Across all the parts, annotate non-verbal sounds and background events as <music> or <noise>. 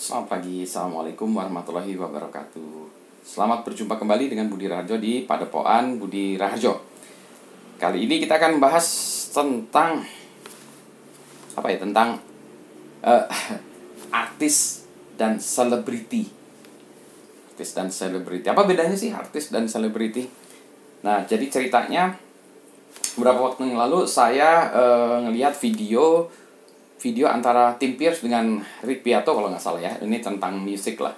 Selamat pagi, Assalamualaikum warahmatullahi wabarakatuh. Selamat berjumpa kembali dengan Budi Raharjo di Padepoan Budi Raharjo. Kali ini kita akan membahas tentang Apa ya, tentang uh, <laughs> Artis dan selebriti. Artis dan selebriti. Apa bedanya sih artis dan selebriti? Nah, jadi ceritanya Beberapa waktu yang lalu saya uh, ngelihat video video antara Tim Pierce dengan Rick Piato kalau nggak salah ya. Ini tentang musik lah.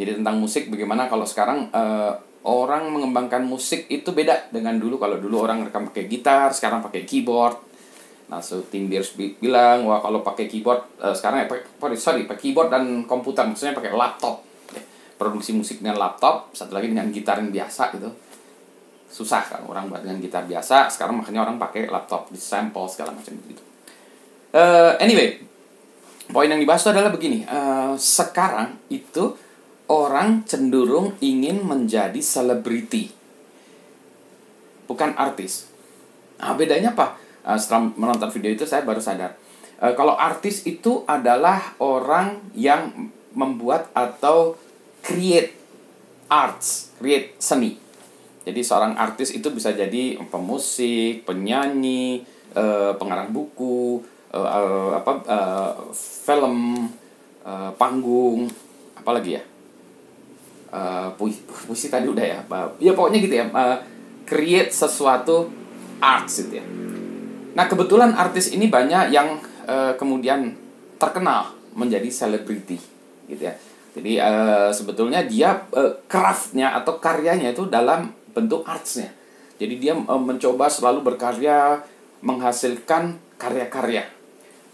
Jadi tentang musik bagaimana kalau sekarang uh, orang mengembangkan musik itu beda dengan dulu. Kalau dulu orang rekam pakai gitar sekarang pakai keyboard. Nah so Tim Pierce bilang wah kalau pakai keyboard uh, sekarang ya pakai sorry pakai keyboard dan komputer. Maksudnya pakai laptop. Ya. produksi musik dengan laptop satu lagi dengan gitar yang biasa gitu. Susah kan orang buat dengan gitar biasa. Sekarang makanya orang pakai laptop di sample segala macam gitu Uh, anyway, poin yang dibahas itu adalah begini. Uh, sekarang itu orang cenderung ingin menjadi selebriti, bukan artis. Nah, bedanya apa? Uh, setelah menonton video itu saya baru sadar. Uh, kalau artis itu adalah orang yang membuat atau create arts, create seni. Jadi seorang artis itu bisa jadi pemusik, penyanyi, pengarang buku, uh, uh, apa uh, film uh, panggung apalagi ya? Uh, puisi, puisi tadi udah ya ya pokoknya gitu ya uh, create sesuatu arts gitu ya. Nah kebetulan artis ini banyak yang uh, kemudian terkenal menjadi selebriti gitu ya. Jadi uh, sebetulnya dia uh, craftnya atau karyanya itu dalam bentuk artsnya. Jadi dia mencoba selalu berkarya menghasilkan karya-karya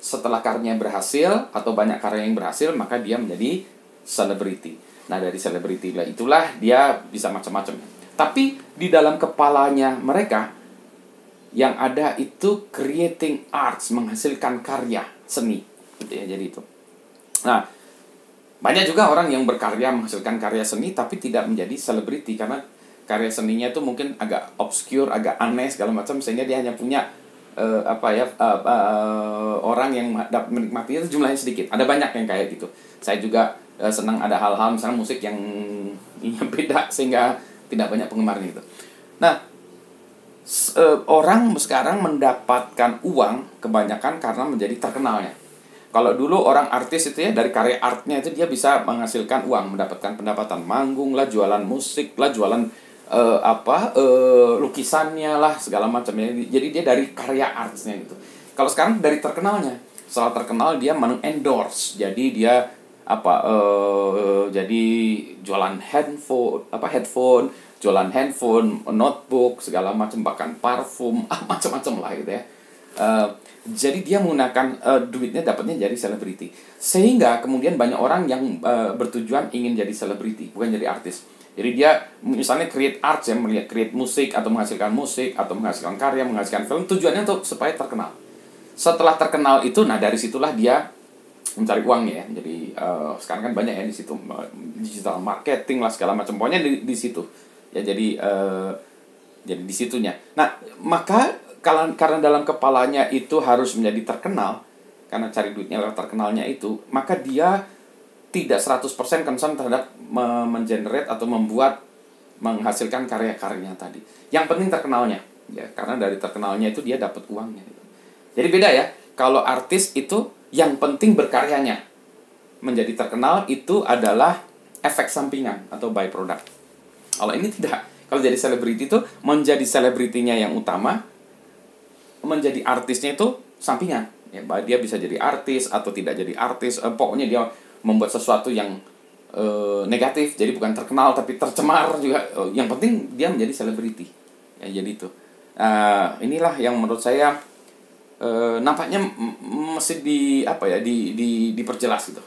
setelah karyanya berhasil atau banyak karya yang berhasil maka dia menjadi selebriti. Nah dari selebriti itulah dia bisa macam-macam. Tapi di dalam kepalanya mereka yang ada itu creating arts menghasilkan karya seni gitu ya jadi itu. Nah banyak juga orang yang berkarya menghasilkan karya seni tapi tidak menjadi selebriti karena karya seninya itu mungkin agak obscure, agak aneh segala macam sehingga dia hanya punya uh, apa ya uh, uh, orang yang dapat menikmati itu jumlahnya sedikit. Ada banyak yang kayak gitu. Saya juga uh, senang ada hal-hal misalnya musik yang, yang <laughs> beda sehingga tidak banyak penggemarnya gitu. Nah, orang sekarang mendapatkan uang kebanyakan karena menjadi terkenalnya. Kalau dulu orang artis itu ya dari karya artnya itu dia bisa menghasilkan uang, mendapatkan pendapatan manggung lah, jualan musik lah, jualan uh, apa uh, lukisannya lah segala macam ya jadi dia dari karya artsnya gitu. Kalau sekarang dari terkenalnya setelah terkenal dia mengendorse jadi dia apa uh, jadi jualan handphone apa headphone jualan handphone notebook segala macam bahkan parfum <laughs> ah, macam-macam lah gitu ya. Uh, jadi dia menggunakan uh, duitnya dapatnya jadi selebriti. Sehingga kemudian banyak orang yang uh, bertujuan ingin jadi selebriti bukan jadi artis jadi dia misalnya create art ya, melihat create musik atau menghasilkan musik atau menghasilkan karya, menghasilkan film, tujuannya untuk supaya terkenal. Setelah terkenal itu, nah dari situlah dia mencari uang ya. Jadi uh, sekarang kan banyak ya di situ digital marketing lah segala macam. Pokoknya di, di situ. Ya jadi uh, jadi di situnya. Nah, maka kalau karena dalam kepalanya itu harus menjadi terkenal karena cari duitnya lewat terkenalnya itu, maka dia tidak 100% concern terhadap mengenerate atau membuat menghasilkan karya-karyanya tadi. Yang penting terkenalnya, ya karena dari terkenalnya itu dia dapat uangnya. Gitu. Jadi beda ya. Kalau artis itu yang penting berkaryanya. Menjadi terkenal itu adalah efek sampingan atau byproduct. Kalau ini tidak. Kalau jadi selebriti itu menjadi selebritinya yang utama, menjadi artisnya itu sampingan. Ya, dia bisa jadi artis atau tidak jadi artis. Eh, pokoknya dia membuat sesuatu yang uh, negatif jadi bukan terkenal tapi tercemar juga. Uh, yang penting dia menjadi selebriti. Ya jadi itu. Uh, inilah yang menurut saya uh, nampaknya mesti di apa ya di di diperjelas gitu.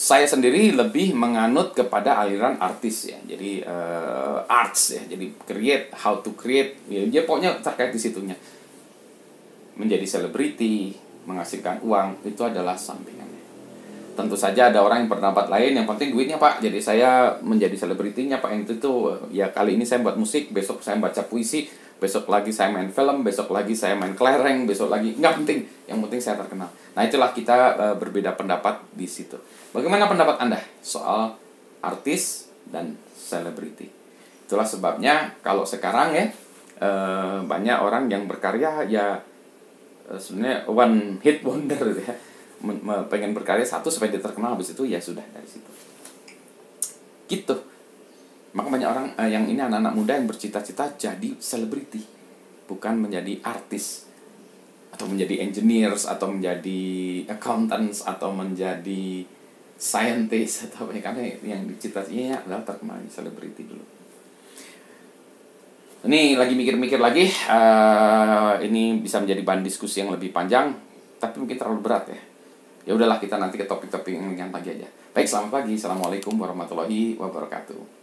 Saya sendiri lebih menganut kepada aliran artis ya. Jadi uh, arts ya. Jadi create how to create. Ya dia pokoknya terkait di situnya. Menjadi selebriti menghasilkan uang itu adalah sampingan tentu saja ada orang yang berpendapat lain yang penting duitnya pak. Jadi saya menjadi selebritinya pak yang itu tuh ya kali ini saya buat musik besok saya baca puisi besok lagi saya main film besok lagi saya main kelereng besok lagi. Nggak penting yang penting saya terkenal. Nah itulah kita uh, berbeda pendapat di situ. Bagaimana pendapat anda soal artis dan selebriti? Itulah sebabnya kalau sekarang ya uh, banyak orang yang berkarya ya uh, sebenarnya one hit wonder ya pengen berkarya satu supaya dia terkenal habis itu ya sudah dari situ gitu maka banyak orang eh, yang ini anak-anak muda yang bercita-cita jadi selebriti, bukan menjadi artis atau menjadi engineers atau menjadi accountants atau menjadi scientist <laughs> atau apa karena yang dicita-citanya adalah terkenal selebriti dulu. Ini lagi mikir-mikir lagi, uh, ini bisa menjadi bahan diskusi yang lebih panjang, tapi mungkin terlalu berat ya. Ya udahlah kita nanti ke topik-topik yang lagi aja. Baik, selamat pagi. Assalamualaikum warahmatullahi wabarakatuh.